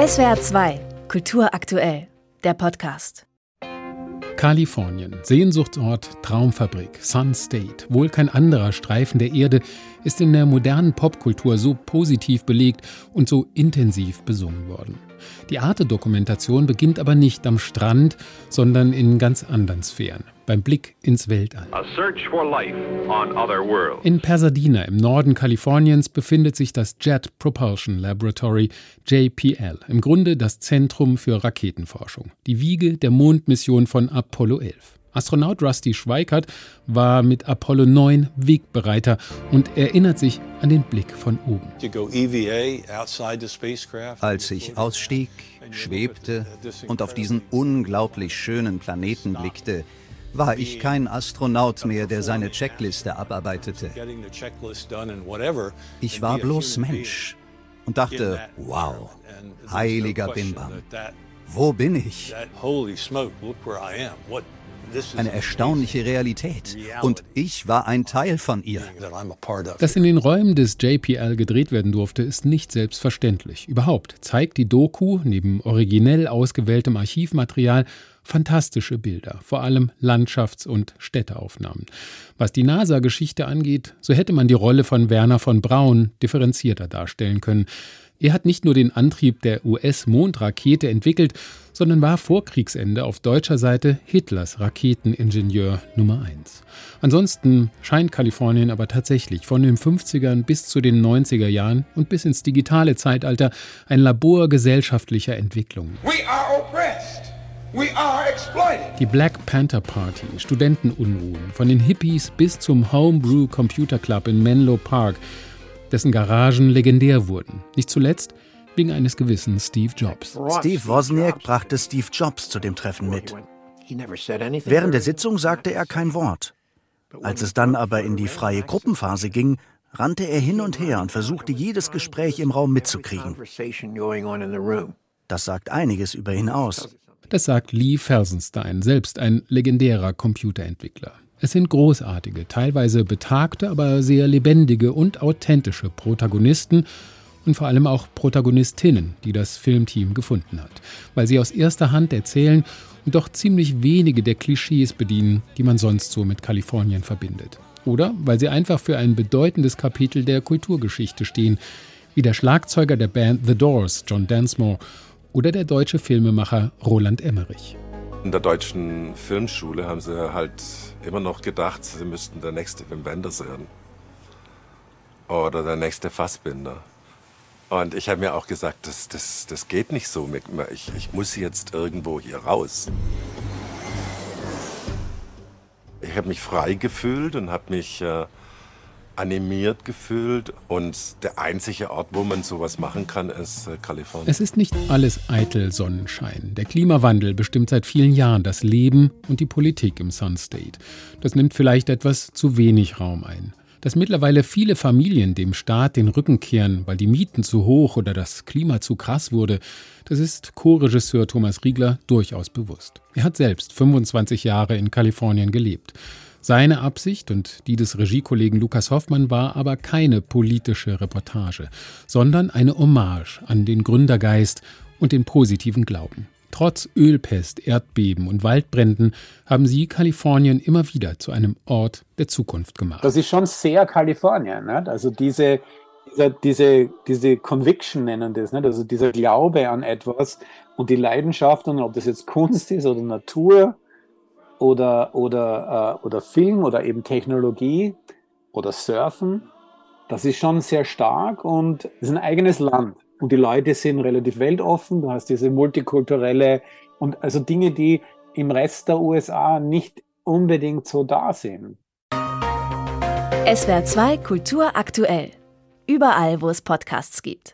SWR 2, Kultur aktuell, der Podcast. Kalifornien, Sehnsuchtsort, Traumfabrik, Sun State. Wohl kein anderer Streifen der Erde ist in der modernen Popkultur so positiv belegt und so intensiv besungen worden. Die Arte-Dokumentation beginnt aber nicht am Strand, sondern in ganz anderen Sphären, beim Blick ins Weltall. In Pasadena im Norden Kaliforniens befindet sich das Jet Propulsion Laboratory, JPL, im Grunde das Zentrum für Raketenforschung, die Wiege der Mondmission von Apollo 11. Astronaut Rusty Schweikert war mit Apollo 9 Wegbereiter und erinnert sich an den Blick von oben. E Als ich ausstieg, schwebte und auf diesen unglaublich schönen Planeten blickte, war ich kein Astronaut mehr, der seine Checkliste abarbeitete. Ich war bloß Mensch und dachte, wow, heiliger Bimbam, wo bin ich? Eine erstaunliche Realität. Und ich war ein Teil von ihr. Dass in den Räumen des JPL gedreht werden durfte, ist nicht selbstverständlich. Überhaupt zeigt die Doku neben originell ausgewähltem Archivmaterial fantastische Bilder, vor allem Landschafts- und Städteaufnahmen. Was die NASA-Geschichte angeht, so hätte man die Rolle von Werner von Braun differenzierter darstellen können. Er hat nicht nur den Antrieb der US-Mondrakete entwickelt, sondern war vor Kriegsende auf deutscher Seite Hitlers Raketeningenieur Nummer 1. Ansonsten scheint Kalifornien aber tatsächlich von den 50ern bis zu den 90er Jahren und bis ins digitale Zeitalter ein Labor gesellschaftlicher Entwicklungen. Die Black Panther Party, Studentenunruhen, von den Hippies bis zum Homebrew Computer Club in Menlo Park – dessen Garagen legendär wurden. Nicht zuletzt wegen eines gewissen Steve Jobs. Steve Wozniak brachte Steve Jobs zu dem Treffen mit. Während der Sitzung sagte er kein Wort. Als es dann aber in die freie Gruppenphase ging, rannte er hin und her und versuchte jedes Gespräch im Raum mitzukriegen. Das sagt einiges über ihn aus. Das sagt Lee Felsenstein, selbst ein legendärer Computerentwickler. Es sind großartige, teilweise betagte, aber sehr lebendige und authentische Protagonisten und vor allem auch Protagonistinnen, die das Filmteam gefunden hat, weil sie aus erster Hand erzählen und doch ziemlich wenige der Klischees bedienen, die man sonst so mit Kalifornien verbindet. Oder weil sie einfach für ein bedeutendes Kapitel der Kulturgeschichte stehen, wie der Schlagzeuger der Band The Doors, John Densmore, oder der deutsche Filmemacher Roland Emmerich. In der deutschen Filmschule haben sie halt immer noch gedacht, sie müssten der nächste Wim Wenders werden. Oder der nächste Fassbinder. Und ich habe mir auch gesagt, das, das, das geht nicht so. Ich, ich muss jetzt irgendwo hier raus. Ich habe mich frei gefühlt und habe mich äh, animiert gefühlt. Und der einzige Ort, wo man sowas machen kann, ist äh, Kalifornien. Es ist nicht alles eitel Sonnenschein. Der Klimawandel bestimmt seit vielen Jahren das Leben und die Politik im Sun State. Das nimmt vielleicht etwas zu wenig Raum ein. Dass mittlerweile viele Familien dem Staat den Rücken kehren, weil die Mieten zu hoch oder das Klima zu krass wurde, das ist Co-Regisseur Thomas Riegler durchaus bewusst. Er hat selbst 25 Jahre in Kalifornien gelebt. Seine Absicht und die des Regiekollegen Lukas Hoffmann war aber keine politische Reportage, sondern eine Hommage an den Gründergeist und den positiven Glauben. Trotz Ölpest, Erdbeben und Waldbränden haben sie Kalifornien immer wieder zu einem Ort der Zukunft gemacht. Das ist schon sehr Kalifornien. Nicht? Also diese, diese, diese, diese Conviction nennen das, nicht? also dieser Glaube an etwas und die Leidenschaft, und ob das jetzt Kunst ist oder Natur oder, oder, äh, oder Film oder eben Technologie oder Surfen, das ist schon sehr stark und ist ein eigenes Land. Und die Leute sind relativ weltoffen. Du hast diese multikulturelle und also Dinge, die im Rest der USA nicht unbedingt so da sind. SWR 2 Kultur aktuell. Überall, wo es Podcasts gibt.